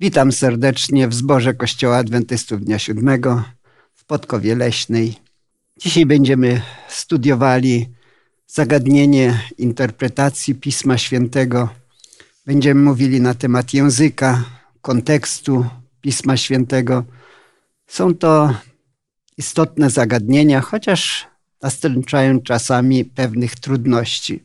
Witam serdecznie w zborze Kościoła Adwentystów Dnia Siódmego w Podkowie Leśnej. Dzisiaj będziemy studiowali zagadnienie interpretacji Pisma Świętego. Będziemy mówili na temat języka, kontekstu Pisma Świętego. Są to istotne zagadnienia, chociaż nastręczają czasami pewnych trudności.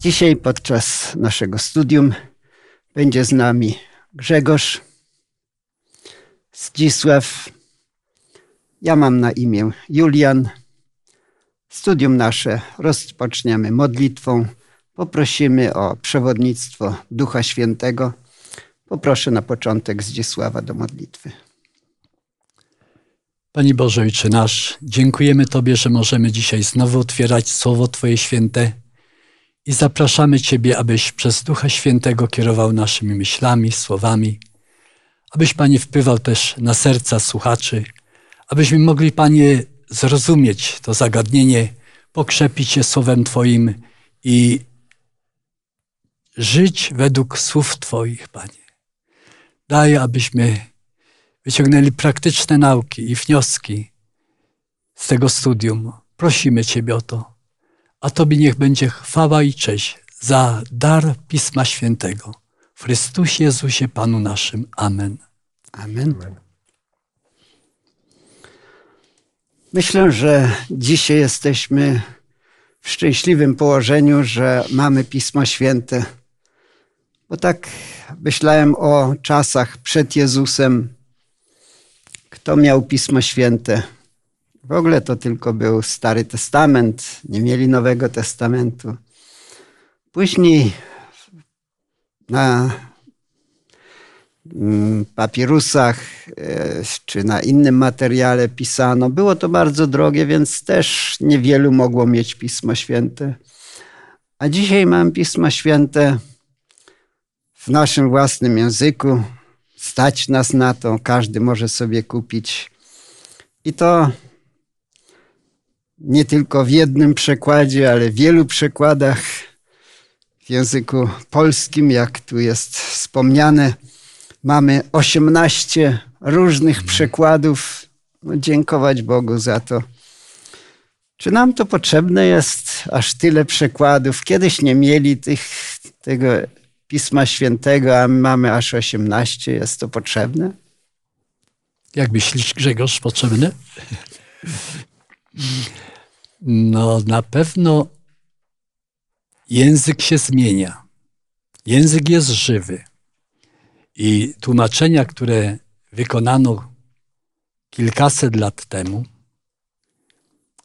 Dzisiaj podczas naszego studium będzie z nami Grzegorz, Zdzisław, ja mam na imię Julian. Studium nasze rozpoczniemy modlitwą. Poprosimy o przewodnictwo Ducha Świętego. Poproszę na początek Zdzisława do modlitwy. Panie Boże Ojcze nasz, dziękujemy Tobie, że możemy dzisiaj znowu otwierać Słowo Twoje święte i zapraszamy Ciebie, abyś przez Ducha Świętego kierował naszymi myślami, słowami, abyś Panie wpływał też na serca słuchaczy, abyśmy mogli Panie zrozumieć to zagadnienie, pokrzepić się Słowem Twoim i żyć według słów Twoich, Panie. Daj, abyśmy wyciągnęli praktyczne nauki i wnioski z tego studium. Prosimy Ciebie o to a Tobie niech będzie chwała i cześć za dar Pisma Świętego. W Chrystusie Jezusie Panu naszym. Amen. Amen. Myślę, że dzisiaj jesteśmy w szczęśliwym położeniu, że mamy Pismo Święte. Bo tak myślałem o czasach przed Jezusem. Kto miał Pismo Święte? W ogóle to tylko był Stary Testament, nie mieli Nowego Testamentu. Później na mm, papirusach e, czy na innym materiale pisano. Było to bardzo drogie, więc też niewielu mogło mieć Pismo Święte. A dzisiaj mam Pismo Święte w naszym własnym języku. Stać nas na to, każdy może sobie kupić. I to nie tylko w jednym przekładzie, ale w wielu przekładach w języku polskim, jak tu jest wspomniane. Mamy 18 różnych mhm. przekładów. No, dziękować Bogu za to. Czy nam to potrzebne jest aż tyle przekładów? Kiedyś nie mieli tych, tego Pisma Świętego, a my mamy aż 18. Jest to potrzebne? Jak myślisz, Grzegorz, potrzebne? No, na pewno język się zmienia. Język jest żywy. I tłumaczenia, które wykonano kilkaset lat temu,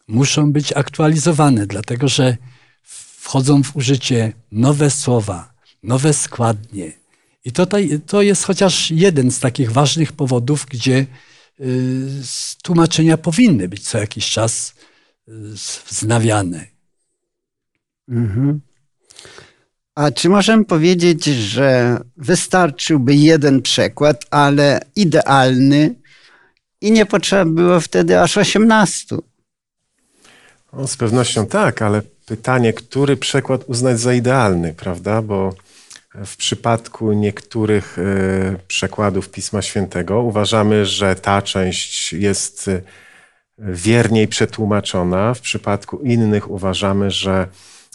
muszą być aktualizowane, dlatego że wchodzą w użycie nowe słowa, nowe składnie. I to, to jest chociaż jeden z takich ważnych powodów, gdzie tłumaczenia powinny być co jakiś czas wznawiane. Mhm. A czy możemy powiedzieć, że wystarczyłby jeden przekład, ale idealny i nie potrzeba było wtedy aż 18? No, z pewnością tak, ale pytanie, który przekład uznać za idealny, prawda? Bo w przypadku niektórych y, przekładów Pisma Świętego uważamy, że ta część jest wierniej przetłumaczona. W przypadku innych uważamy, że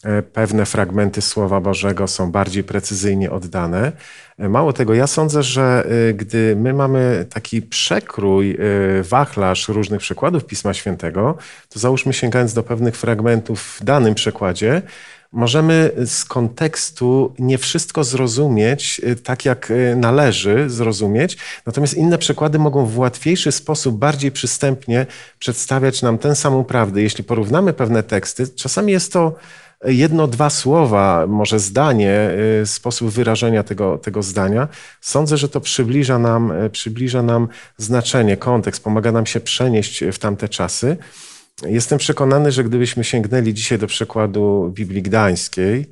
e, pewne fragmenty Słowa Bożego są bardziej precyzyjnie oddane. E, mało tego, ja sądzę, że e, gdy my mamy taki przekrój, wachlarz różnych przykładów Pisma Świętego, to załóżmy sięgając do pewnych fragmentów w danym przekładzie, możemy z kontekstu nie wszystko zrozumieć y, tak, jak y, należy zrozumieć, natomiast inne przykłady mogą w łatwiejszy sposób, bardziej przystępnie przedstawiać nam tę samą prawdę. Jeśli porównamy pewne teksty, czasami jest to jedno, dwa słowa, może zdanie, y, sposób wyrażenia tego, tego zdania. Sądzę, że to przybliża nam, przybliża nam znaczenie, kontekst, pomaga nam się przenieść w tamte czasy. Jestem przekonany, że gdybyśmy sięgnęli dzisiaj do przykładu Biblii Gdańskiej,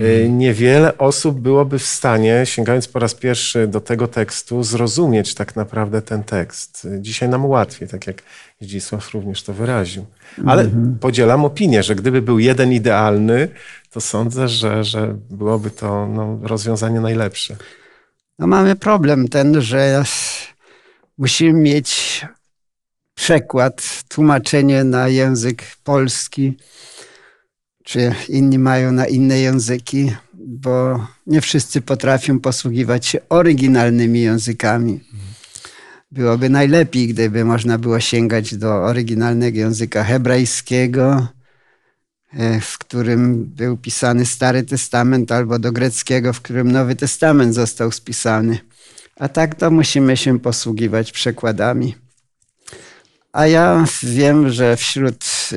y, niewiele osób byłoby w stanie, sięgając po raz pierwszy do tego tekstu, zrozumieć tak naprawdę ten tekst. Dzisiaj nam łatwiej, tak jak Zdzisław również to wyraził. Ale podzielam opinię, że gdyby był jeden idealny, to sądzę, że, że byłoby to no, rozwiązanie najlepsze. No mamy problem ten, że musimy mieć przekład, tłumaczenie na język polski, czy inni mają na inne języki, bo nie wszyscy potrafią posługiwać się oryginalnymi językami. Byłoby najlepiej, gdyby można było sięgać do oryginalnego języka hebrajskiego, e, w którym był pisany Stary Testament, albo do greckiego, w którym Nowy Testament został spisany. A tak to musimy się posługiwać przekładami. A ja wiem, że wśród e,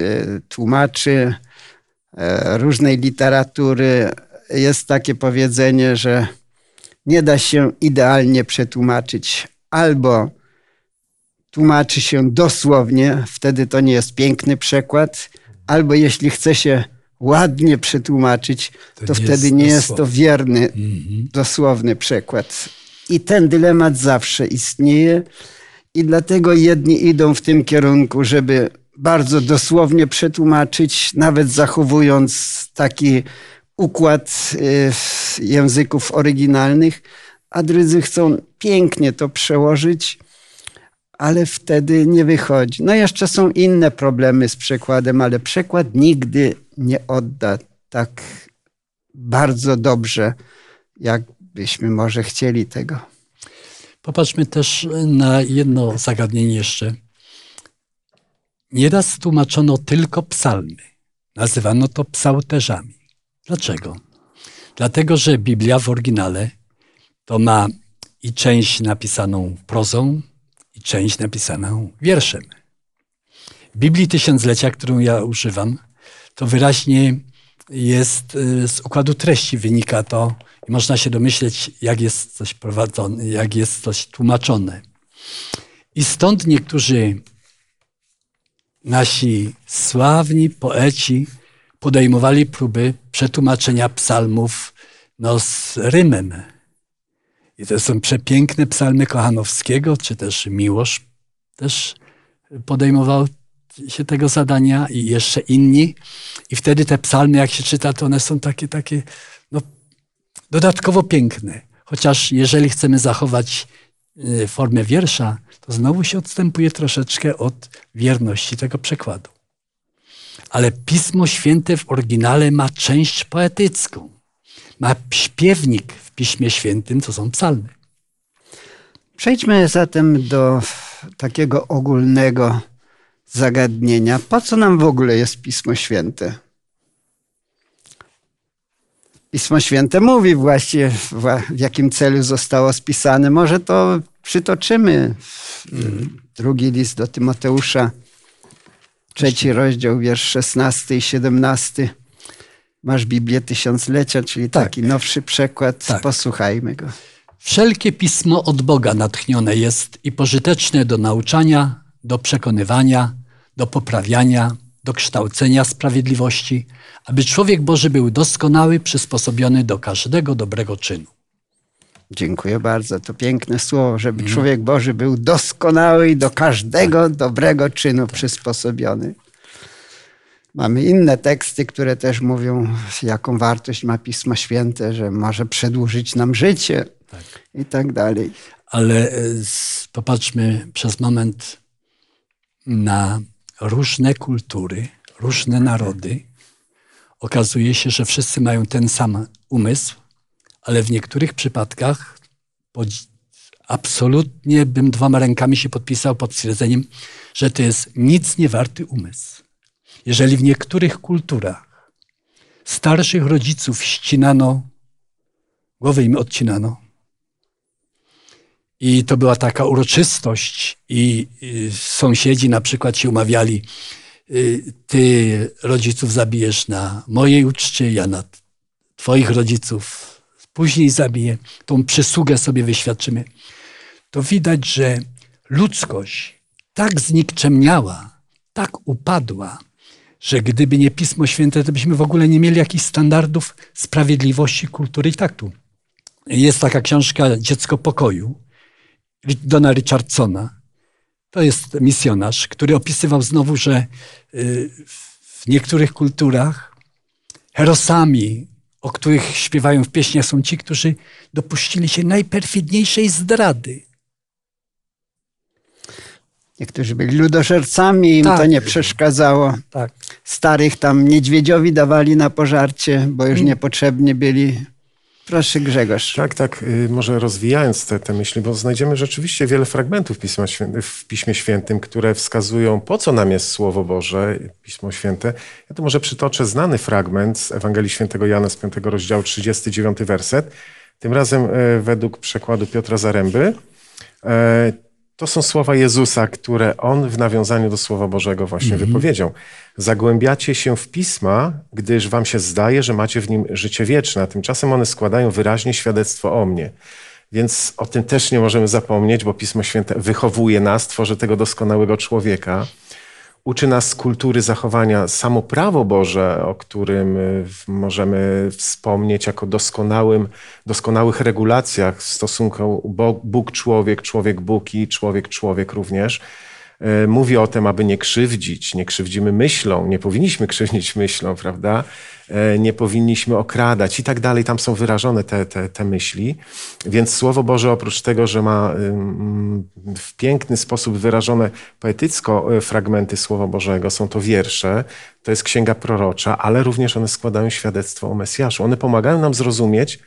tłumaczy e, różnej literatury jest takie powiedzenie, że nie da się idealnie przetłumaczyć. Albo tłumaczy się dosłownie, wtedy to nie jest piękny przekład, albo jeśli chce się ładnie przetłumaczyć, to, to nie wtedy jest nie jest to wierny, mhm. dosłowny przekład. I ten dylemat zawsze istnieje. I dlatego jedni idą w tym kierunku, żeby bardzo dosłownie przetłumaczyć, nawet zachowując taki układ y, języków oryginalnych, a drudzy chcą pięknie to przełożyć, ale wtedy nie wychodzi. No jeszcze są inne problemy z przekładem, ale przekład nigdy nie odda tak bardzo dobrze, jak byśmy może chcieli tego. Popatrzmy też na jedno zagadnienie jeszcze. Nieraz tłumaczono tylko psalmy. Nazywano to psałterzami. Dlaczego? Dlatego, że Biblia w oryginale to ma i część napisaną prozą, i część napisaną wierszem. W Biblii Tysiąclecia, którą ja używam, to wyraźnie jest y, z układu treści wynika to i można się domyśleć, jak jest coś prowadzone, jak jest coś tłumaczone. I stąd niektórzy nasi sławni poeci podejmowali próby przetłumaczenia psalmów no, z rymem. I to są przepiękne psalmy Kochanowskiego, czy też Miłosz też podejmował się tego zadania i jeszcze inni. I wtedy te psalmy, jak się czyta, to one są takie, takie no, dodatkowo piękne. Chociaż jeżeli chcemy zachować y, formę wiersza, to znowu się odstępuje troszeczkę od wierności tego przekładu. Ale Pismo Święte w oryginale ma część poetycką. Ma śpiewnik w Piśmie Świętym, to są psalmy. Przejdźmy zatem do takiego ogólnego zagadnienia. Po co nam w ogóle jest Pismo Święte? Pismo Święte mówi właściwie, w jakim celu zostało spisane. Może to przytoczymy. Drugi list do Tymoteusza, trzeci rozdział, wiersz 16 i 17. Masz Biblię Tysiąclecia, czyli tak. taki nowszy przekład. Tak. Posłuchajmy go. Wszelkie pismo od Boga natchnione jest i pożyteczne do nauczania, do przekonywania, do poprawiania, do kształcenia sprawiedliwości, aby człowiek Boży był doskonały, przysposobiony do każdego dobrego czynu. Dziękuję bardzo. To piękne słowo, żeby mm. człowiek Boży był doskonały i do każdego dobrego czynu przysposobiony. Mamy inne teksty, które też mówią, jaką wartość ma Pismo Święte, że może przedłużyć nam życie tak. i tak dalej. Ale e, popatrzmy przez moment na różne kultury, różne narody. Okazuje się, że wszyscy mają ten sam umysł, ale w niektórych przypadkach absolutnie bym dwoma rękami się podpisał pod stwierdzeniem, że to jest nic nie warty umysł. Jeżeli w niektórych kulturach starszych rodziców ścinano, głowę im odcinano, i to była taka uroczystość, i sąsiedzi na przykład się umawiali, y, ty rodziców zabijesz na mojej uczcie, ja na twoich rodziców później zabiję, tą przysługę sobie wyświadczymy. To widać, że ludzkość tak znikczemniała, tak upadła, że gdyby nie Pismo Święte, to byśmy w ogóle nie mieli jakichś standardów sprawiedliwości, kultury i taktu. Jest taka książka Dziecko pokoju Dona Richardsona. To jest misjonarz, który opisywał znowu, że y, w niektórych kulturach herosami, o których śpiewają w pieśniach, są ci, którzy dopuścili się najperfidniejszej zdrady. Niektórzy byli ludożercami, im Tak. to nie przeszkadzało. Tak. Starych tam niedźwiedziowi dawali na pożarcie, bo już niepotrzebni byli. Proszę Grzegorz. Tak, tak, y, może rozwijając te, te myśli, bo znajdziemy rzeczywiście wiele fragmentów Pisma w Piśmie Świętym, które wskazują, po co nam jest Słowo Boże, Pismo Święte. Ja tu może przytoczę znany fragment z Ewangelii Świętego Jana z 5 rozdziału, 39 werset. Tym razem e, według przekładu Piotra Zaręby. To są słowa Jezusa, które On w nawiązaniu do Słowa Bożego właśnie wypowiedział. Zagłębiacie się w Pisma, gdyż wam się zdaje, że macie w nim życie wieczne, a tymczasem one składają wyraźnie świadectwo o mnie. Więc o tym też nie możemy zapomnieć, bo Pismo Święte wychowuje nas, tworzy tego doskonałego człowieka. Uczy nas kultury zachowania samo prawo Boże, o którym y, możemy wspomnieć jako doskonałym, doskonałych regulacjach w stosunku Bóg-człowiek, człowiek-Bóg i człowiek-człowiek również. Y, Mówi o tym, aby nie krzywdzić. Nie krzywdzimy myślą, nie powinniśmy krzywdzić myślą, prawda? E, Nie powinniśmy okradać i tak dalej. Tam są wyrażone te, te, te myśli. Więc Słowo Boże, oprócz tego, że ma w piękny sposób wyrażone poetycko e, fragmenty Słowa Bożego, są to wiersze, to jest księga prorocza, ale również one składają świadectwo o Mesjaszu. One pomagają nam zrozumieć,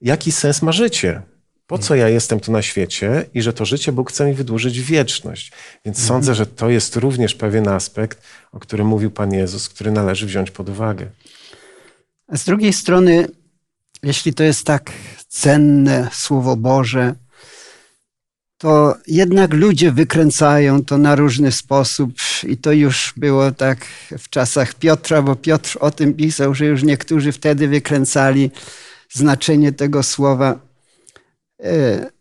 jaki sens ma życie. Po co ja jestem tu na świecie i że to życie Bóg chce mi wydłużyć wieczność. Więc sądzę, że to jest również pewien aspekt, o którym mówił Pan Jezus, który należy wziąć pod uwagę. A z drugiej strony, jeśli to jest tak cenne Słowo Boże, to jednak ludzie wykręcają to na różny sposób i to już było tak w czasach Piotra, bo Piotr o tym pisał, że już niektórzy wtedy wykręcali znaczenie tego słowa. E,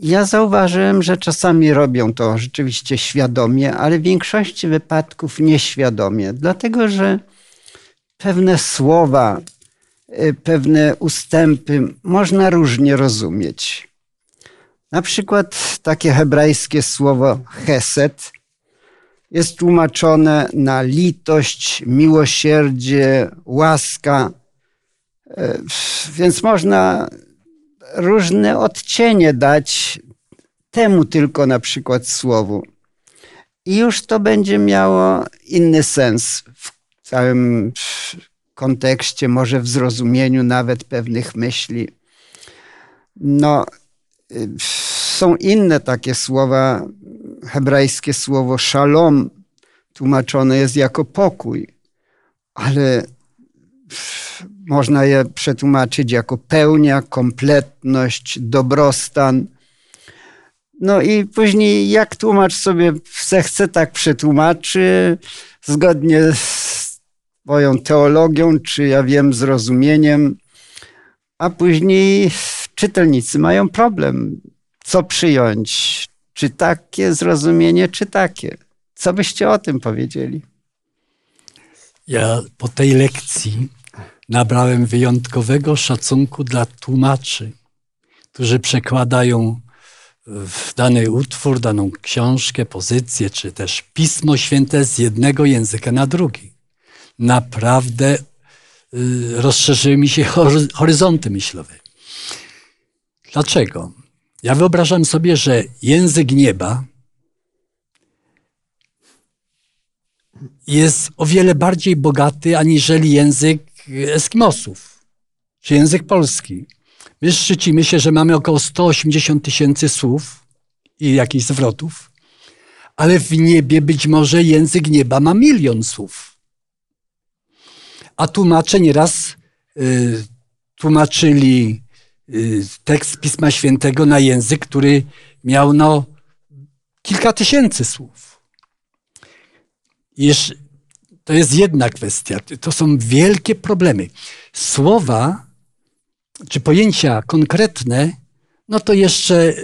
Ja zauważyłem, że czasami robią to rzeczywiście świadomie, ale w większości wypadków nieświadomie, dlatego że pewne słowa, y, pewne ustępy można różnie rozumieć. Na przykład takie hebrajskie słowo chesed jest tłumaczone na litość, miłosierdzie, łaska. Y, Więc można różne odcienie dać temu tylko na przykład słowu. I już to będzie miało inny sens w całym kontekście, może w zrozumieniu nawet pewnych myśli. No, są inne takie słowa, hebrajskie słowo shalom, tłumaczone jest jako pokój, ale można je przetłumaczyć jako pełnia, kompletność, dobrostan. No i później jak tłumacz sobie zechce, tak przetłumaczy, zgodnie z moją teologią, czy ja wiem, zrozumieniem, a później czytelnicy mają problem, co przyjąć, czy takie zrozumienie, czy takie. Co byście o tym powiedzieli? Ja po tej lekcji nabrałem wyjątkowego szacunku dla tłumaczy, którzy przekładają w dany utwór, daną książkę, pozycję, czy też Pismo Święte z jednego języka na drugi. Naprawdę y, rozszerzyły mi się hory- horyzonty myślowe. Dlaczego? Ja wyobrażam sobie, że język nieba jest o wiele bardziej bogaty aniżeli język Eskimosów, czy język polski. My szczycimy się, że mamy około 180 tysięcy słów i jakichś zwrotów, ale w niebie być może język nieba ma milion słów. A tłumacze nieraz y, tłumaczyli y, tekst Pisma Świętego na język, który miał no, kilka tysięcy słów. Jeszcze, to jest jedna kwestia. To są wielkie problemy. Słowa czy pojęcia konkretne, no to jeszcze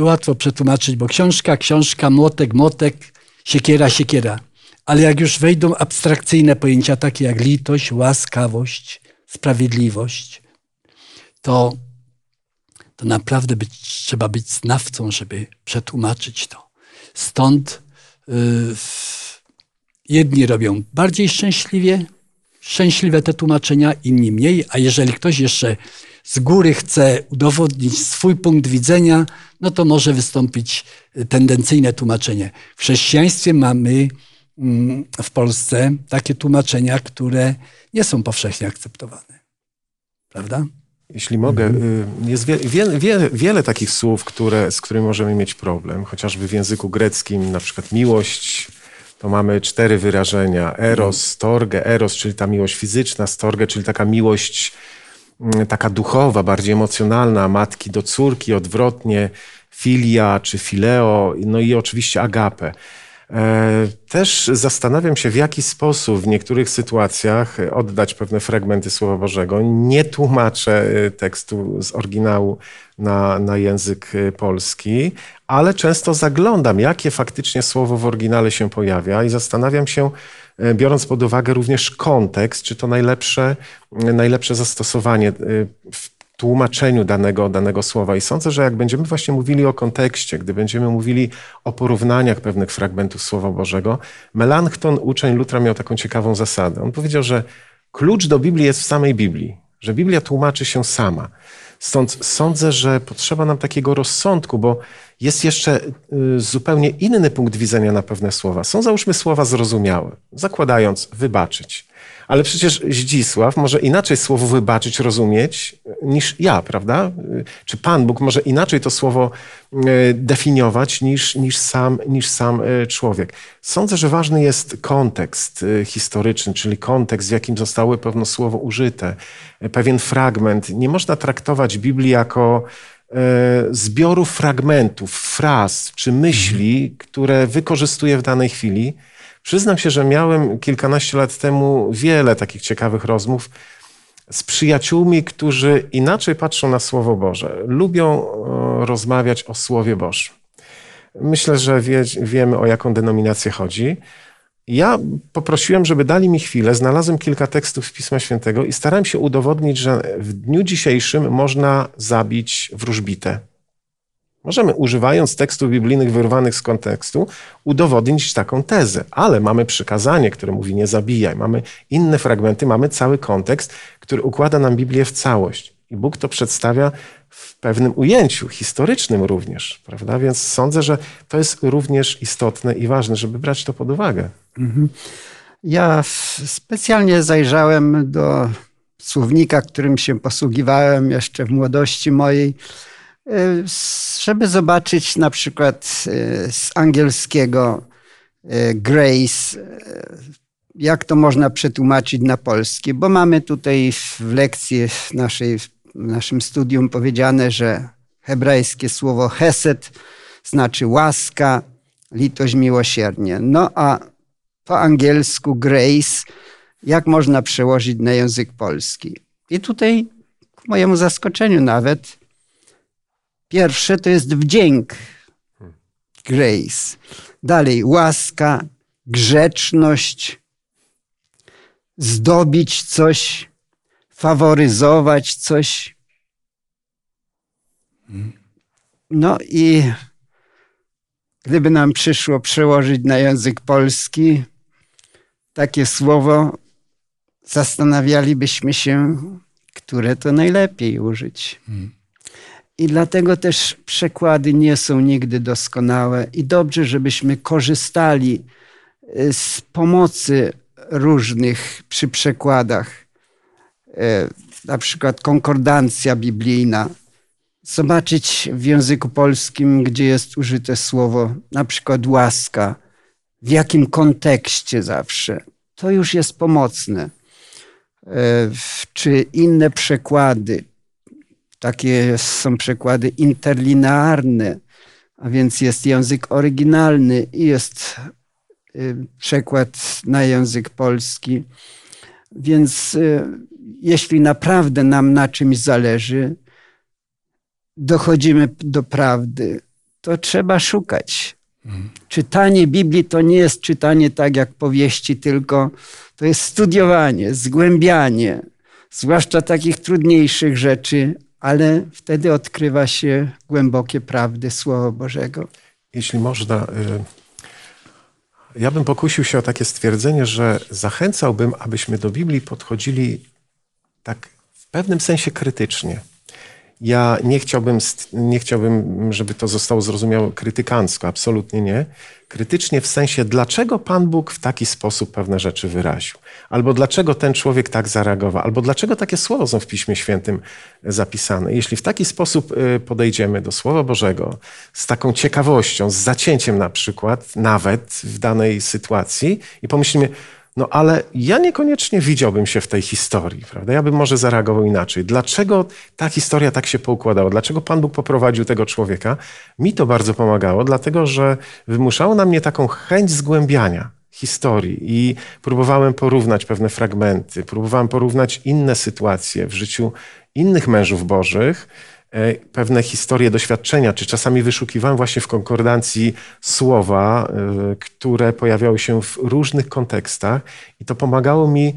łatwo przetłumaczyć, bo książka, książka, młotek, młotek, siekiera, siekiera. Ale jak już wejdą abstrakcyjne pojęcia takie jak litość, łaskawość, sprawiedliwość, to, to naprawdę być, trzeba być znawcą, żeby przetłumaczyć to. Stąd yy, jedni robią bardziej szczęśliwie, szczęśliwe te tłumaczenia, inni mniej, a jeżeli ktoś jeszcze z góry chce udowodnić swój punkt widzenia, no to może wystąpić tendencyjne tłumaczenie. W chrześcijaństwie mamy mm, w Polsce takie tłumaczenia, które nie są powszechnie akceptowane. Prawda? Jeśli mogę, mhm. y, jest wie, wie, wie, wiele takich słów, które, z którymi możemy mieć problem, chociażby w języku greckim, na przykład miłość, to mamy cztery wyrażenia. Eros, mhm. storge, eros, czyli ta miłość fizyczna, storge, czyli taka miłość mm, taka duchowa, bardziej emocjonalna, matki do córki, odwrotnie, filia czy fileo, no i oczywiście agape. E, też zastanawiam się, w jaki sposób w niektórych sytuacjach oddać pewne fragmenty Słowa Bożego. Nie tłumaczę e, tekstu z oryginału na, na język e, polski, ale często zaglądam, jakie faktycznie słowo w oryginale się pojawia i zastanawiam się, biorąc pod uwagę również kontekst, czy to najlepsze, najlepsze zastosowanie w tłumaczeniu danego, danego słowa. I sądzę, że jak będziemy właśnie mówili o kontekście, gdy będziemy mówili o porównaniach pewnych fragmentów Słowa Bożego, Melanchthon, uczeń Lutra, miał taką ciekawą zasadę. On powiedział, że klucz do Biblii jest w samej Biblii, że Biblia tłumaczy się sama. Stąd sądzę, że potrzeba nam takiego rozsądku, bo jest jeszcze y, zupełnie inny punkt widzenia na pewne słowa. Są załóżmy słowa zrozumiałe, zakładając wybaczyć. Ale przecież Zdzisław może inaczej słowo wybaczyć rozumieć niż ja, prawda? Czy Pan Bóg może inaczej to słowo e, definiować niż, niż, sam, niż sam e, człowiek? Sądzę, że ważny jest kontekst e, historyczny, czyli kontekst, w jakim zostało pewne słowo użyte, pewien fragment. Nie można traktować Biblii jako zbioru fragmentów, fraz czy myśli, które wykorzystuję w danej chwili Przyznam się, że miałem kilkanaście lat temu wiele takich ciekawych rozmów z przyjaciółmi, którzy inaczej patrzą na Słowo Boże. Lubią e, rozmawiać o Słowie Bożym. Myślę, że wie, wiemy, o jaką denominację chodzi. Ja poprosiłem, żeby dali mi chwilę, znalazłem kilka tekstów z Pisma Świętego i starałem się udowodnić, że w dniu dzisiejszym można zabić wróżbitę. Możemy, używając tekstów biblijnych wyrwanych z kontekstu, udowodnić taką tezę, ale mamy przykazanie, które mówi nie zabijaj, mamy inne fragmenty, mamy cały kontekst, który układa nam Biblię w całość. I Bóg to przedstawia w pewnym ujęciu, historycznym również, prawda? Więc sądzę, że to jest również istotne i ważne, żeby brać to pod uwagę. Mhm. Ja specjalnie zajrzałem do słownika, którym się posługiwałem jeszcze w młodości mojej żeby zobaczyć na przykład e, z angielskiego e, grace, jak to można przetłumaczyć na polski, bo mamy tutaj w lekcji naszej, w naszym studium powiedziane, że hebrajskie słowo hesed znaczy łaska, litość, miłosiernie. No a po angielsku grace, jak można przełożyć na język polski? I tutaj, ku mojemu zaskoczeniu nawet, Pierwsze to jest wdzięk, grace. Dalej łaska, grzeczność, zdobić coś, faworyzować coś. No i gdyby nam przyszło przełożyć na język polski takie słowo, zastanawialibyśmy się, które to najlepiej użyć. Hmm. I dlatego też przekłady nie są nigdy doskonałe. I dobrze, żebyśmy korzystali y, z pomocy różnych przy przekładach. Y, na przykład konkordancja biblijna. Zobaczyć w języku polskim, gdzie jest użyte słowo, na przykład łaska, w jakim kontekście zawsze. To już jest pomocne. Y, czy inne przekłady, takie są przekłady interlinearne, a więc jest język oryginalny i jest y, przekład na język polski. Więc y, jeśli naprawdę nam na czymś zależy, dochodzimy do prawdy, to trzeba szukać Czytanie Biblii to nie jest czytanie tak jak powieści, tylko to jest studiowanie, zgłębianie, zwłaszcza takich trudniejszych rzeczy, ale wtedy odkrywa się głębokie prawdy Słowa Bożego. Jeśli można, y, ja bym pokusił się o takie stwierdzenie, że zachęcałbym, abyśmy do Biblii podchodzili tak w pewnym sensie krytycznie. Ja nie chciałbym, nie chciałbym, żeby to zostało zrozumiałe krytykancko, absolutnie nie. Krytycznie w sensie, dlaczego Pan Bóg w taki sposób pewne rzeczy wyraził, albo dlaczego ten człowiek tak zareagował, albo dlaczego takie słowa są w Piśmie Świętym zapisane. Jeśli w taki sposób y, podejdziemy do Słowa Bożego, z taką ciekawością, z zacięciem na przykład, nawet w danej sytuacji, i pomyślimy, no ale ja niekoniecznie widziałbym się w tej historii, prawda? Ja bym może zareagował inaczej. Dlaczego ta historia tak się poukładała? Dlaczego Pan Bóg poprowadził tego człowieka? Mi to bardzo pomagało, dlatego że wymuszało na mnie taką chęć zgłębiania historii i próbowałem porównać pewne fragmenty, próbowałem porównać inne sytuacje w życiu innych mężów bożych, pewne historie, doświadczenia, czy czasami wyszukiwałem właśnie w konkordancji słowa, e, które pojawiały się w różnych kontekstach i to pomagało mi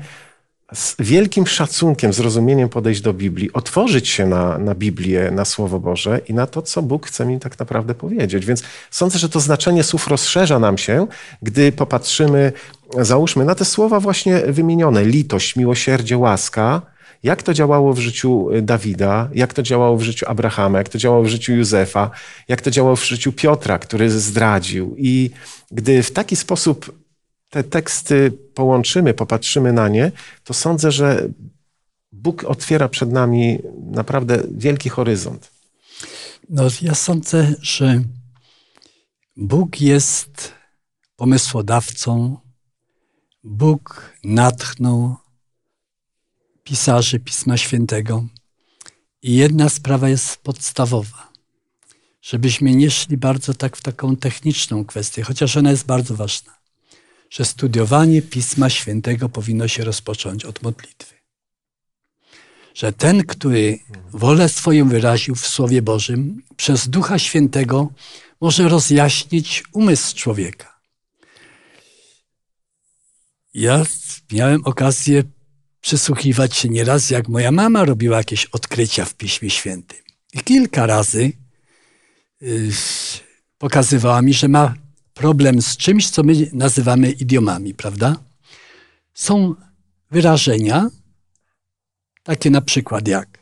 z wielkim szacunkiem, zrozumieniem podejść do Biblii, otworzyć się na, na Biblię, na Słowo Boże i na to, co Bóg chce mi tak naprawdę powiedzieć. Więc sądzę, że to znaczenie słów rozszerza nam się, gdy popatrzymy, załóżmy, na te słowa właśnie wymienione: litość, miłosierdzie, łaska jak to działało w życiu y, Dawida, jak to działało w życiu Abrahama, jak to działało w życiu Józefa, jak to działało w życiu Piotra, który zdradził. I gdy w taki sposób te teksty połączymy, popatrzymy na nie, to sądzę, że Bóg otwiera przed nami naprawdę wielki horyzont. No, ja sądzę, że Bóg jest pomysłodawcą. Bóg natchnął pisarzy Pisma Świętego. I jedna sprawa jest podstawowa, żebyśmy nie szli bardzo tak w taką techniczną kwestię, chociaż ona jest bardzo ważna, że studiowanie Pisma Świętego powinno się rozpocząć od modlitwy. Że ten, który wolę swoją wyraził w Słowie Bożym, przez Ducha Świętego może rozjaśnić umysł człowieka. Ja miałem okazję przysłuchiwać się nieraz, jak moja mama robiła jakieś odkrycia w Piśmie Świętym. I kilka razy yy, pokazywała mi, że ma problem z czymś, co my nazywamy idiomami, prawda? Są wyrażenia, takie na przykład jak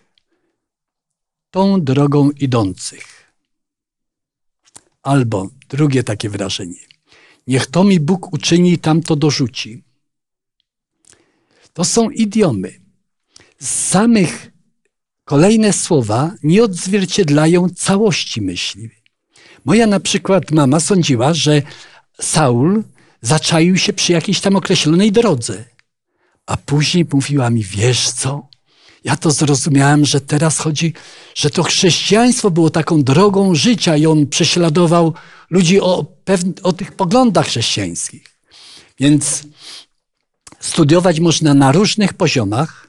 tą drogą idących. Albo drugie takie wyrażenie. Niech to mi Bóg uczyni i tamto dorzuci. To są idiomy. Z samych kolejne słowa nie odzwierciedlają całości myśli. Moja na przykład mama sądziła, że Saul zaczaił się przy jakiejś tam określonej drodze. A później mówiła mi, wiesz co? Ja to zrozumiałem, że teraz chodzi, że to chrześcijaństwo było taką drogą życia i on prześladował ludzi o, o tych poglądach chrześcijańskich. Więc studiować można na różnych poziomach,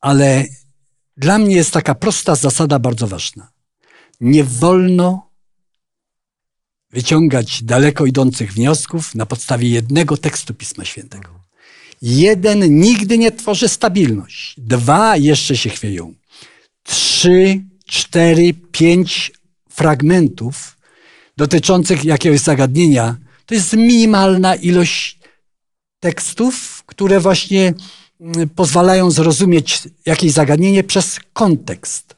ale dla mnie jest taka prosta zasada bardzo ważna. Nie wolno wyciągać daleko idących wniosków na podstawie jednego tekstu Pisma Świętego. Jeden nigdy nie tworzy stabilność. Dwa jeszcze się chwieją. Trzy, cztery, pięć fragmentów dotyczących jakiegoś zagadnienia to jest minimalna ilość tekstów, które właśnie mm, pozwalają zrozumieć jakieś zagadnienie przez kontekst.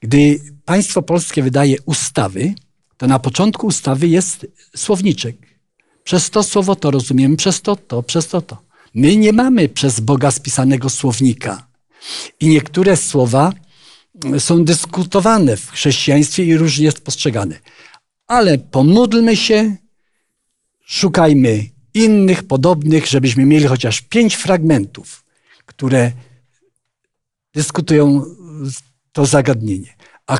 Gdy państwo polskie wydaje ustawy, to na początku ustawy jest słowniczek. Przez to słowo to rozumiemy, przez to to, przez to to. My nie mamy przez Boga spisanego słownika. I niektóre słowa mm, są dyskutowane w chrześcijaństwie i różnie jest postrzegane. Ale pomódlmy się, szukajmy innych podobnych, żebyśmy mieli chociaż pięć fragmentów, które dyskutują to zagadnienie. A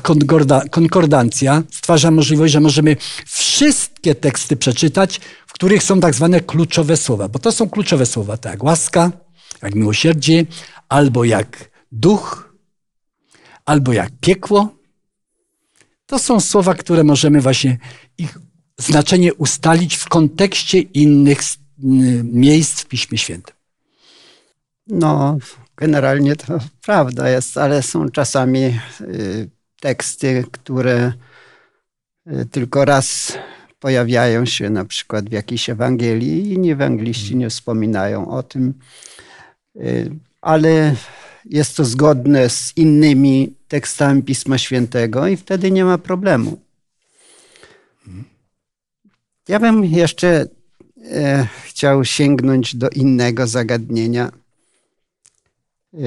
konkordancja stwarza możliwość, że możemy wszystkie teksty przeczytać, w których są tak zwane kluczowe słowa, bo to są kluczowe słowa, tak jak łaska, jak miłosierdzie, albo jak duch, albo jak piekło. To są słowa, które możemy właśnie ich znaczenie ustalić w kontekście innych miejsc w Piśmie Świętym. No, generalnie to prawda jest, ale są czasami y, teksty, które y, tylko raz pojawiają się na przykład w jakiejś Ewangelii i inni ewangeliści nie wspominają o tym, y, ale jest to zgodne z innymi tekstami Pisma Świętego i wtedy nie ma problemu. Ja bym jeszcze e, chciał sięgnąć do innego zagadnienia. E,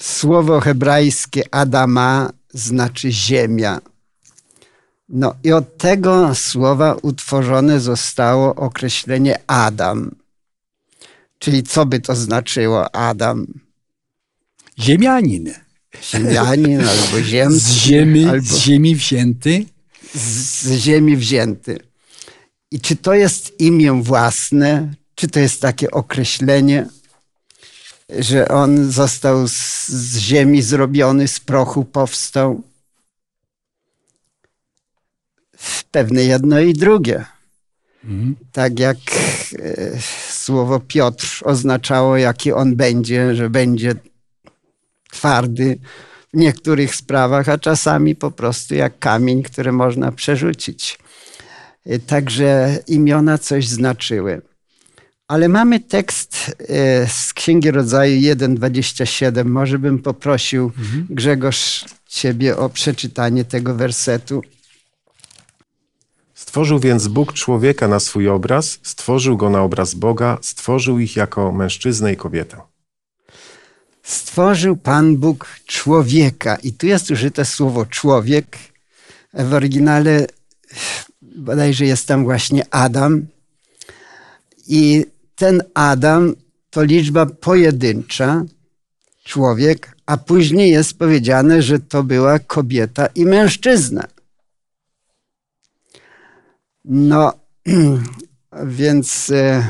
słowo hebrajskie Adama znaczy ziemia. No i od tego słowa utworzone zostało określenie Adam. Czyli co by to znaczyło Adam? Ziemianin. Ziemianin albo ziemski. Z ziemi, albo z ziemi wzięty. Z ziemi wzięty. I czy to jest imię własne, czy to jest takie określenie, że on został z, z ziemi zrobiony, z prochu powstał? Pewne jedno i drugie. Mhm. Tak jak e, słowo Piotr oznaczało, jaki on będzie, że będzie twardy w niektórych sprawach, a czasami po prostu jak kamień, który można przerzucić. E, Także imiona coś znaczyły. Ale mamy tekst e, z Księgi Rodzaju 1,27. Może bym poprosił Grzegorz Ciebie o przeczytanie tego wersetu. Stworzył więc Bóg człowieka na swój obraz, stworzył go na obraz Boga, stworzył ich jako mężczyznę i kobietę. Stworzył Pan Bóg człowieka. I tu jest użyte słowo człowiek. W oryginale bodajże jest tam właśnie Adam. I ten Adam to liczba pojedyncza, człowiek, a później jest powiedziane, że to była kobieta i mężczyzna. No, więc e,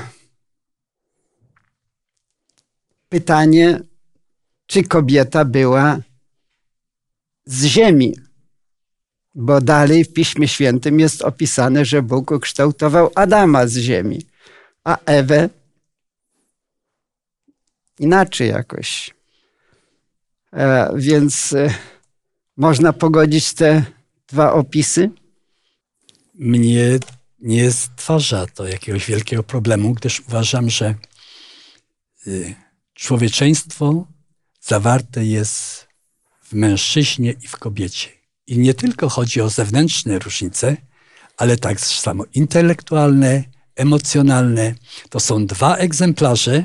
pytanie, czy kobieta była z ziemi? Bo dalej w Piśmie Świętym jest opisane, że Bóg ukształtował Adama z ziemi, a Ewę inaczej jakoś. E, więc e, można pogodzić te dwa opisy? Mnie nie stwarza to jakiegoś wielkiego problemu, gdyż uważam, że y, człowieczeństwo zawarte jest w mężczyźnie i w kobiecie. I nie tylko chodzi o zewnętrzne różnice, ale tak samo intelektualne, emocjonalne. To są dwa egzemplarze,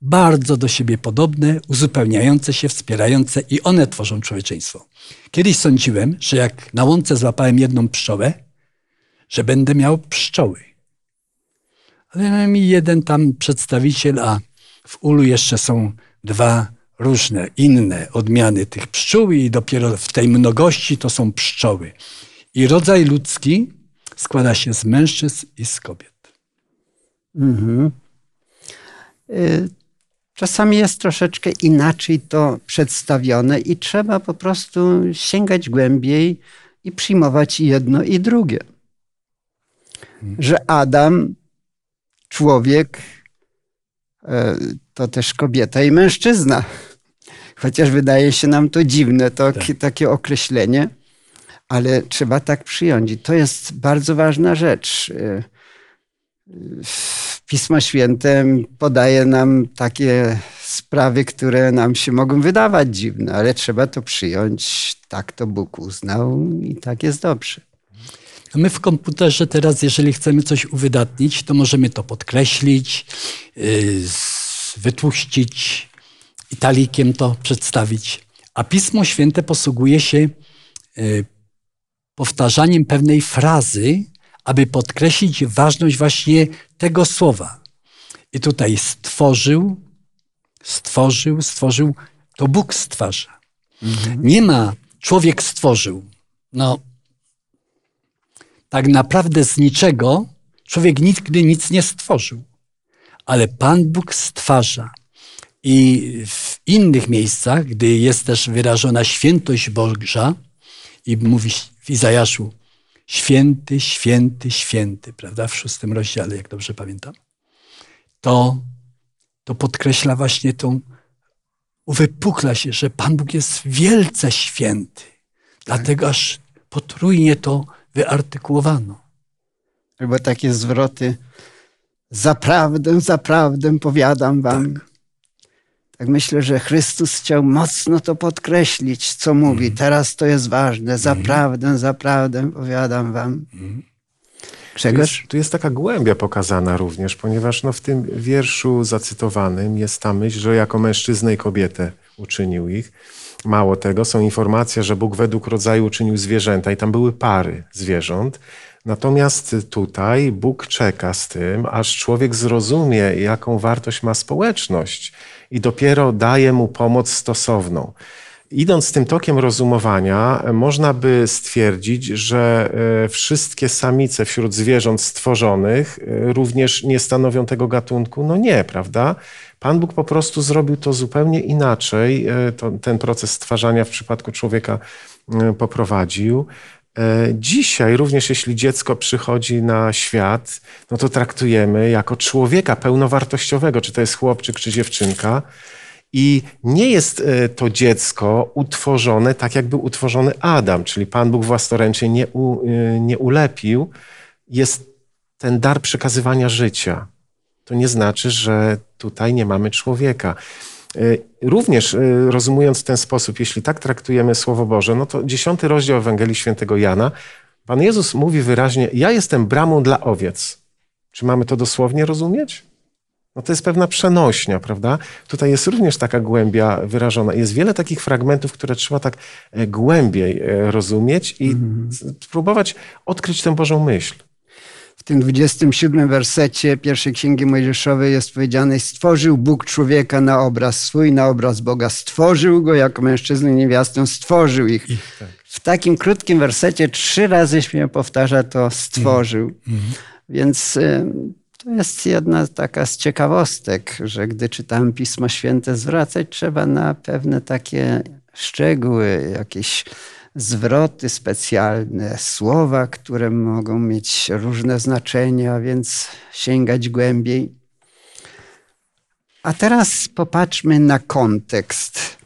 bardzo do siebie podobne, uzupełniające się, wspierające i one tworzą człowieczeństwo. Kiedyś sądziłem, że jak na łące złapałem jedną pszczołę, że będę miał pszczoły. Ale miałem jeden tam przedstawiciel, a w ulu jeszcze są dwa różne, inne odmiany tych pszczół i dopiero w tej mnogości to są pszczoły. I rodzaj ludzki składa się z mężczyzn i z kobiet. Mhm. Y, Czasami jest troszeczkę inaczej to przedstawione i trzeba po prostu sięgać głębiej i przyjmować jedno i drugie. Że Adam, człowiek, e, to też kobieta i mężczyzna. Chociaż wydaje się nam to dziwne, to Tak. takie określenie, ale trzeba tak przyjąć. I to jest bardzo ważna rzecz. E, Pismo Święte podaje nam takie sprawy, które nam się mogą wydawać dziwne, ale trzeba to przyjąć. Tak to Bóg uznał i tak jest dobrze. A my w komputerze teraz, jeżeli chcemy coś uwydatnić, to możemy to podkreślić, z- wytłuścić, italikiem to przedstawić. A Pismo Święte posługuje się yy, powtarzaniem pewnej frazy, aby podkreślić ważność właśnie tego słowa. I tutaj stworzył, stworzył, stworzył, to Bóg stwarza. Nie ma człowiek stworzył. No, tak naprawdę z niczego człowiek nigdy nic nie stworzył. Ale Pan Bóg stwarza. I w innych miejscach, gdy jest też wyrażona świętość Boża, i mówi w Izajaszu święty, święty, święty, prawda? W szóstym rozdziale, jak dobrze pamiętam. To, to podkreśla właśnie tą, uwypukla się, że Pan Bóg jest wielce święty. Dlatego aż potrójnie to wyartykułowano. Albo takie zwroty, zaprawdę, zaprawdę powiadam wam. Tak. Tak. myślę, że Chrystus chciał mocno to podkreślić, co mówi. Mm. Teraz to jest ważne. Zaprawdę, mm. zaprawdę powiadam wam. Mm. Grzegorz? Tu jest, tu jest taka głębia pokazana również, ponieważ no, w tym wierszu zacytowanym jest ta myśl, że jako mężczyznę i kobietę uczynił ich. Mało tego, są informacje, że Bóg według rodzaju uczynił zwierzęta i tam były pary zwierząt. Natomiast tutaj Bóg czeka z tym, aż człowiek zrozumie, jaką wartość ma społeczność i dopiero daje mu pomoc stosowną. Idąc tym tokiem rozumowania, można by stwierdzić, że e, wszystkie samice wśród zwierząt stworzonych e, również nie stanowią tego gatunku. No nie, prawda? Pan Bóg po prostu zrobił to zupełnie inaczej. E, to, ten proces stwarzania w przypadku człowieka poprowadził. Dzisiaj, również jeśli dziecko przychodzi na świat, no to traktujemy jako człowieka pełnowartościowego, czy to jest chłopczyk, czy dziewczynka. I nie jest e, to dziecko utworzone tak, jak był utworzony Adam, czyli Pan Bóg własnoręcznie nie, u, e, nie ulepił. Jest ten dar przekazywania życia. To nie znaczy, że tutaj nie mamy człowieka. E, również rozumując w ten sposób, jeśli tak traktujemy Słowo Boże, no to dziesiąty rozdział Ewangelii Świętego Jana, Pan Jezus mówi wyraźnie: Ja jestem bramą dla owiec. Czy mamy to dosłownie rozumieć? No to jest pewna przenośnia, prawda? Tutaj jest również taka głębia wyrażona. Jest wiele takich fragmentów, które trzeba tak e, głębiej e, rozumieć i mm. spróbować odkryć tę Bożą myśl. W tym 27 wersecie pierwszej Księgi Mojżeszowej jest powiedziane stworzył Bóg człowieka na obraz swój, na obraz Boga. Stworzył go jako mężczyznę i niewiastę, stworzył ich. ich tak. W takim krótkim wersecie trzy razy się powtarza to stworzył. Mm. Więc to jest jedna taka z ciekawostek, że gdy czytamy Pismo Święte, zwracać trzeba na pewne takie szczegóły, jakieś zwroty specjalne, słowa, które mogą mieć różne znaczenia, więc sięgać głębiej. A teraz popatrzmy na kontekst.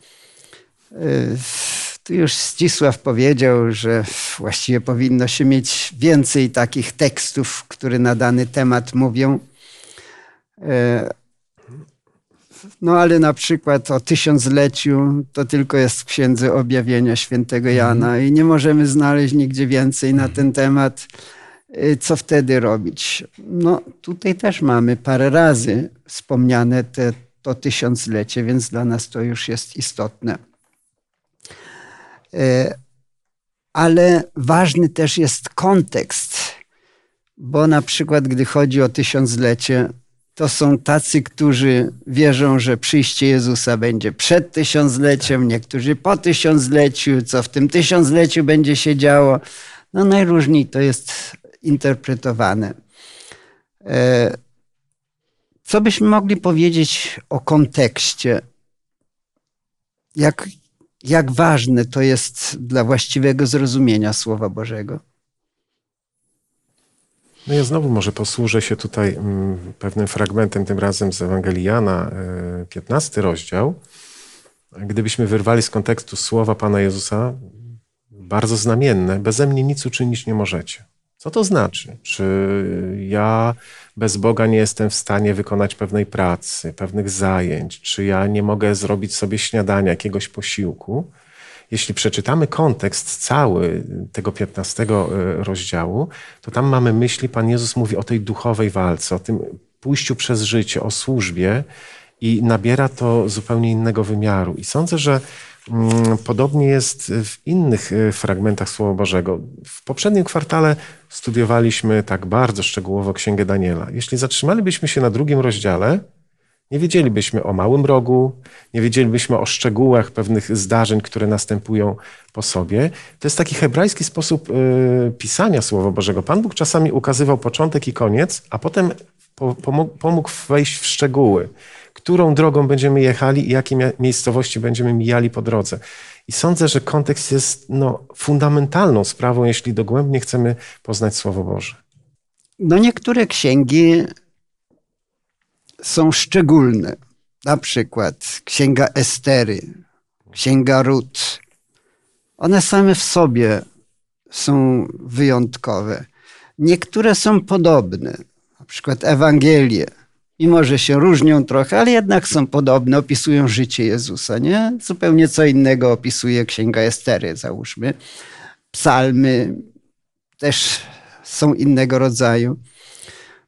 Tu już Zdzisław powiedział, że właściwie powinno się mieć więcej takich tekstów, które na dany temat mówią. No ale na przykład o tysiącleciu to tylko jest w Księdze Objawienia Świętego Jana i nie możemy znaleźć nigdzie więcej na ten temat. E, co wtedy robić? No tutaj też mamy parę razy wspomniane te, to tysiąclecie, więc dla nas to już jest istotne. E, ale ważny też jest kontekst, bo na przykład, gdy chodzi o tysiąclecie, to są tacy, którzy wierzą, że przyjście Jezusa będzie przed tysiącleciem, niektórzy po tysiącleciu, co w tym tysiącleciu będzie się działo. No najróżniej to jest interpretowane. E, co byśmy mogli powiedzieć o kontekście? Jak, jak ważne to jest dla właściwego zrozumienia Słowa Bożego. No ja znowu może posłużę się tutaj mm, pewnym fragmentem, tym razem z Ewangelii Jana, 15 e, rozdział. Gdybyśmy wyrwali z kontekstu słowa Pana Jezusa, bardzo znamienne, beze mnie nic uczynić nie możecie. Co to znaczy? Czy ja bez Boga nie jestem w stanie wykonać pewnej pracy, pewnych zajęć? Czy ja nie mogę zrobić sobie śniadania, jakiegoś posiłku? Jeśli przeczytamy kontekst cały tego 15 e, rozdziału, to tam mamy myśli, Pan Jezus mówi o tej duchowej walce, o tym pójściu przez życie, o służbie i nabiera to zupełnie innego wymiaru. I sądzę, że Mm, podobnie jest w innych e, fragmentach Słowa Bożego. W poprzednim kwartale studiowaliśmy tak bardzo szczegółowo Księgę Daniela. Jeśli zatrzymalibyśmy się na drugim rozdziale, nie wiedzielibyśmy o małym rogu, nie wiedzielibyśmy o szczegółach pewnych zdarzeń, które następują po sobie. To jest taki hebrajski sposób e, pisania Słowa Bożego. Pan Bóg czasami ukazywał początek i koniec, a potem pomógł wejść w szczegóły którą drogą będziemy jechali i jakie miejscowości będziemy mijali po drodze. I sądzę, że kontekst jest no, fundamentalną sprawą, jeśli dogłębnie chcemy poznać Słowo Boże. No niektóre księgi są szczególne. Na przykład Księga Estery, Księga Rut. One same w sobie są wyjątkowe. Niektóre są podobne, na przykład Ewangelie. Mimo, że się różnią trochę, ale jednak są podobne, opisują życie Jezusa, nie? Zupełnie co innego opisuje Księga Estery, załóżmy. Psalmy też są innego rodzaju.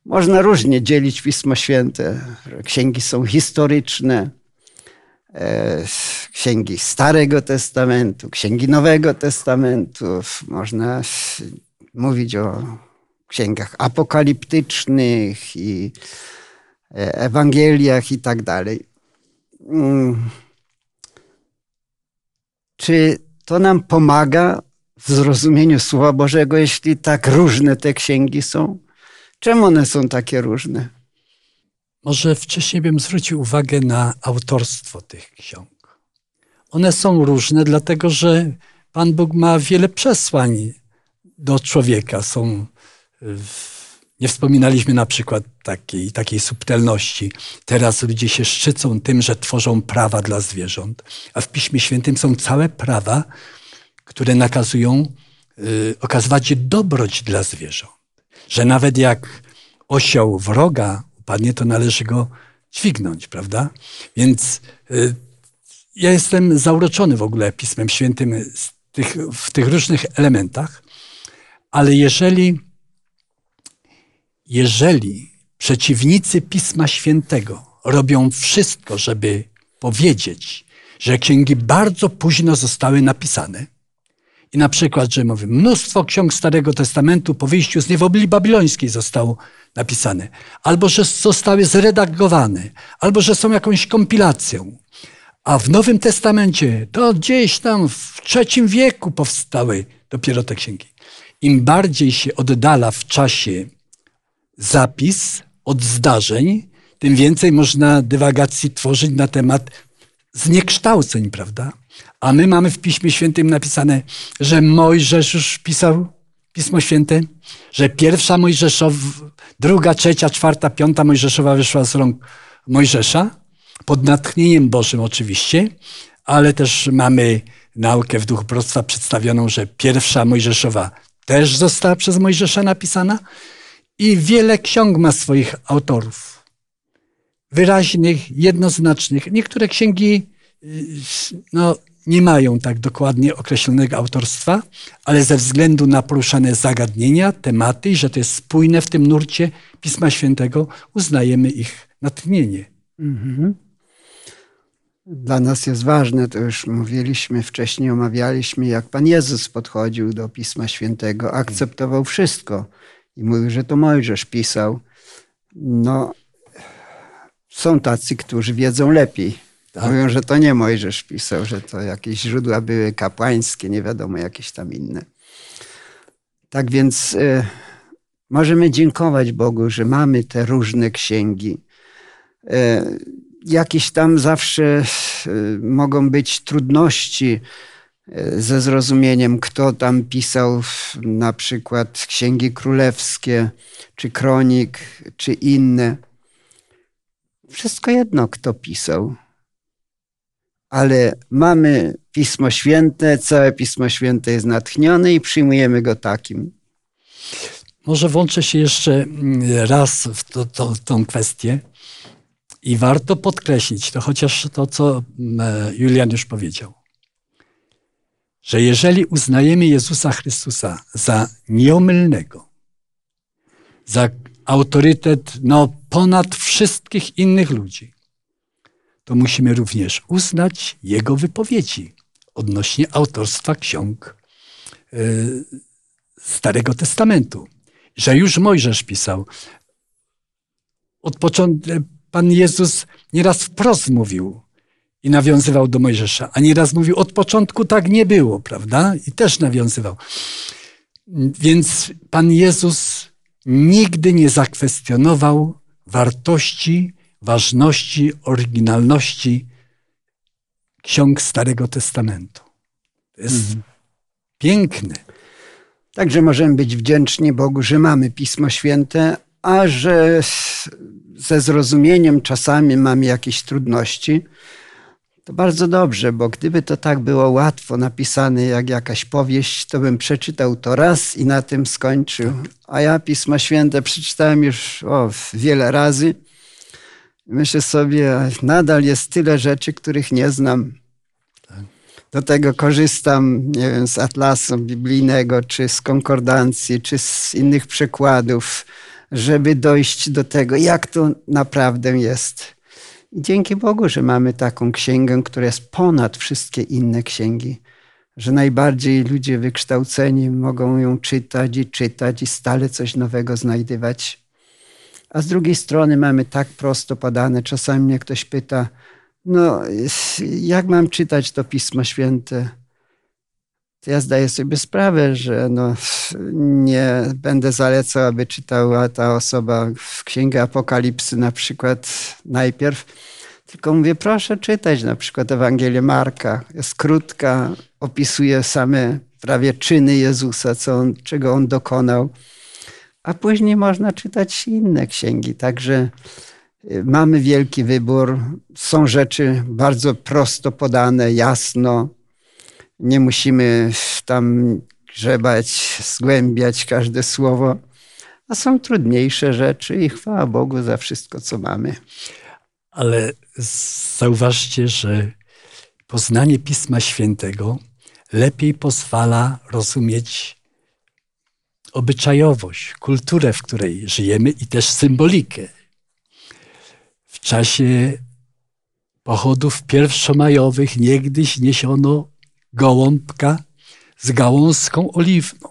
Można różnie dzielić Pismo Święte. Księgi są historyczne, e, księgi Starego Testamentu, księgi Nowego Testamentu. Można mówić o księgach apokaliptycznych i e, Ewangeliach i tak dalej. Mm. Czy to nam pomaga w zrozumieniu Słowa Bożego, jeśli tak różne te księgi są? Czemu one są takie różne? Może wcześniej bym zwrócił uwagę na autorstwo tych ksiąg. One są różne, dlatego że Pan Bóg ma wiele przesłań do człowieka. Są, nie wspominaliśmy na przykład takiej, takiej subtelności. Teraz ludzie się szczycą tym, że tworzą prawa dla zwierząt, a w Piśmie Świętym są całe prawa, które nakazują y, okazywać dobroć dla zwierząt. Że nawet jak osioł wroga upadnie, to należy go dźwignąć, prawda? Więc y, ja jestem zauroczony w ogóle Pismem Świętym tych, w tych różnych elementach, ale jeżeli, jeżeli przeciwnicy Pisma Świętego robią wszystko, żeby powiedzieć, że księgi bardzo późno zostały napisane, i na przykład, że mówię, mnóstwo ksiąg Starego Testamentu po wyjściu z niewoli babilońskiej zostało napisane, albo że zostały zredagowane, albo że są jakąś kompilacją. A w Nowym Testamencie to gdzieś tam w trzecim wieku powstały dopiero te księgi. Im bardziej się oddala w czasie zapis od zdarzeń, tym więcej można dywagacji tworzyć na temat zniekształceń, prawda? A my mamy w Piśmie Świętym napisane, że Mojżesz już pisał Pismo Święte, że pierwsza Mojżeszowa, druga, trzecia, czwarta, piąta Mojżeszowa wyszła z rąk Mojżesza, pod natchnieniem Bożym oczywiście, ale też mamy naukę w duchu proroctwa przedstawioną, że pierwsza Mojżeszowa też została przez Mojżesza napisana i wiele ksiąg ma swoich autorów. Wyraźnych, jednoznacznych. Niektóre księgi no, nie mają tak dokładnie określonego autorstwa, ale ze względu na poruszane zagadnienia, tematy i że to jest spójne w tym nurcie Pisma Świętego, uznajemy ich natchnienie. Mhm. Dla nas jest ważne, to już mówiliśmy wcześniej, omawialiśmy, jak Pan Jezus podchodził do Pisma Świętego, akceptował wszystko i mówił, że to Mojżesz pisał. No, są tacy, którzy wiedzą lepiej tak? Mówią, że to nie Mojżesz pisał, że to jakieś źródła były kapłańskie, nie wiadomo, jakieś tam inne. Tak więc y, możemy dziękować Bogu, że mamy te różne księgi. Y, jakieś tam zawsze y, mogą być trudności ze zrozumieniem, kto tam pisał na przykład księgi królewskie, czy kronik, czy inne. Wszystko jedno, kto pisał ale mamy Pismo Święte, całe Pismo Święte jest natchnione i przyjmujemy go takim. Może włączę się jeszcze mm, raz w to, to, tą kwestię i warto podkreślić to, chociaż to, co mm, e, Julian już powiedział, że jeżeli uznajemy Jezusa Chrystusa za nieomylnego, za autorytet no, ponad wszystkich innych ludzi, to musimy również uznać jego wypowiedzi odnośnie autorstwa ksiąg e, Starego Testamentu. Że już Mojżesz pisał. Od początku Pan Jezus nieraz wprost mówił i nawiązywał do Mojżesza, a nieraz mówił, od początku tak nie było, prawda? I też nawiązywał. Więc Pan Jezus nigdy nie zakwestionował wartości ważności, oryginalności ksiąg Starego Testamentu. To jest mhm. piękne. Także możemy być wdzięczni Bogu, że mamy Pismo Święte, a że ze zrozumieniem czasami mamy jakieś trudności, to bardzo dobrze, bo gdyby to tak było łatwo napisane jak jakaś powieść, to bym przeczytał to raz i na tym skończył. A ja Pismo Święte przeczytałem już o, wiele razy. Myślę sobie, nadal jest tyle rzeczy, których nie znam. Do tego korzystam, nie wiem, z atlasu biblijnego, czy z konkordancji, czy z innych przekładów, żeby dojść do tego, jak to naprawdę jest. I dzięki Bogu, że mamy taką księgę, która jest ponad wszystkie inne księgi, że najbardziej ludzie wykształceni mogą ją czytać i czytać i stale coś nowego znajdywać. A z drugiej strony mamy tak prosto podane. Czasami mnie ktoś pyta, no jak mam czytać to Pismo Święte? To ja zdaję sobie sprawę, że no, nie będę zalecał, aby czytała ta osoba w Księgę Apokalipsy na przykład najpierw, tylko mówię, proszę czytać na przykład Ewangelię Marka. Jest krótka, opisuje same prawie czyny Jezusa, co on, czego on dokonał. A później można czytać inne księgi. Także y, mamy wielki wybór. Są rzeczy bardzo prosto podane, jasno. Nie musimy tam grzebać, zgłębiać każde słowo. A są trudniejsze rzeczy i chwała Bogu za wszystko, co mamy. Ale zauważcie, że poznanie Pisma Świętego lepiej pozwala rozumieć obyczajowość, kulturę, w której żyjemy i też symbolikę. W czasie pochodów pierwszomajowych niegdyś niesiono gołąbka z gałązką oliwną.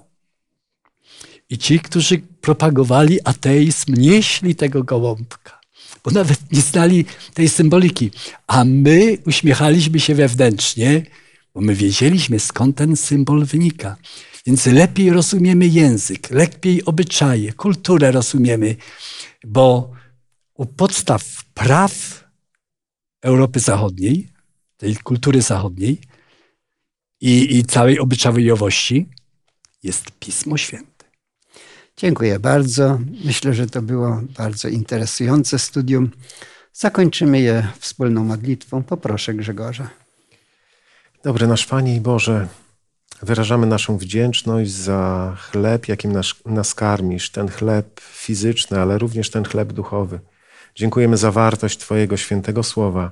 I ci, którzy propagowali ateizm, nieśli tego gołąbka, bo nawet nie znali tej symboliki. A my uśmiechaliśmy się wewnętrznie, bo my wiedzieliśmy, skąd ten symbol wynika. Więc lepiej rozumiemy język, lepiej obyczaje, kulturę rozumiemy, bo u podstaw praw Europy Zachodniej, tej kultury zachodniej i, i całej obyczajowości jest Pismo Święte. Dziękuję bardzo. Myślę, że to było bardzo interesujące studium. Zakończymy je wspólną modlitwą. Poproszę Grzegorza. Dobry nasz Panie i Boże, Wyrażamy naszą wdzięczność za chleb, jakim nas, nas karmisz, ten chleb fizyczny, ale również ten chleb duchowy. Dziękujemy za wartość Twojego świętego słowa,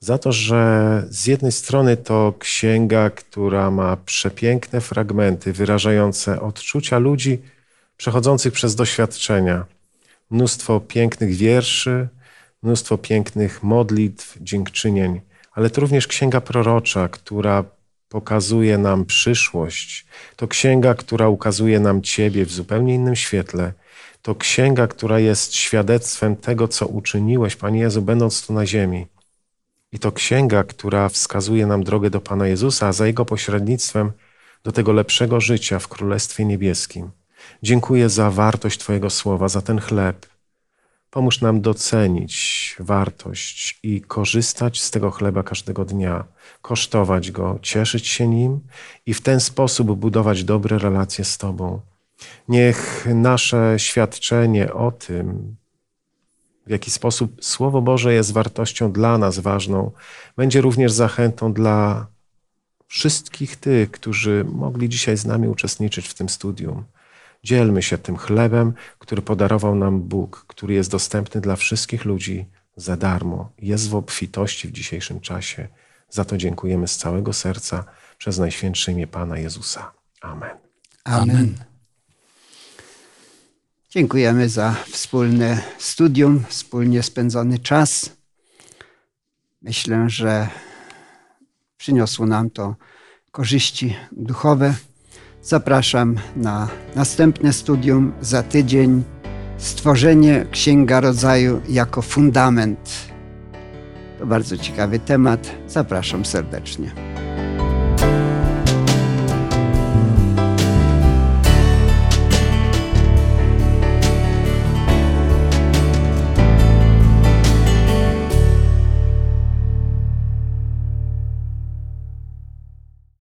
za to, że z jednej strony to księga, która ma przepiękne fragmenty wyrażające odczucia ludzi przechodzących przez doświadczenia, mnóstwo pięknych wierszy, mnóstwo pięknych modlitw, dziękczynień, ale to również księga prorocza, która pokazuje nam przyszłość. To księga, która ukazuje nam Ciebie w zupełnie innym świetle. To księga, która jest świadectwem tego, co uczyniłeś, Panie Jezu, będąc tu na ziemi. I to księga, która wskazuje nam drogę do Pana Jezusa, a za Jego pośrednictwem do tego lepszego życia w Królestwie Niebieskim. Dziękuję za wartość Twojego słowa, za ten chleb, Pomóż nam docenić wartość i korzystać z tego chleba każdego dnia, kosztować go, cieszyć się nim i w ten sposób budować dobre relacje z Tobą. Niech nasze świadczenie o tym, w jaki sposób Słowo Boże jest wartością dla nas ważną, będzie również zachętą dla wszystkich tych, którzy mogli dzisiaj z nami uczestniczyć w tym studium. Dzielmy się tym chlebem, który podarował nam Bóg, który jest dostępny dla wszystkich ludzi za darmo. Jest w obfitości w dzisiejszym czasie. Za to dziękujemy z całego serca przez Najświętsze imię Pana Jezusa. Amen. Amen. Dziękujemy za wspólne studium, wspólnie spędzony czas. Myślę, że przyniosło nam to korzyści duchowe. Zapraszam na następne studium za tydzień. Stworzenie Księga Rodzaju jako fundament. To bardzo ciekawy temat. Zapraszam serdecznie.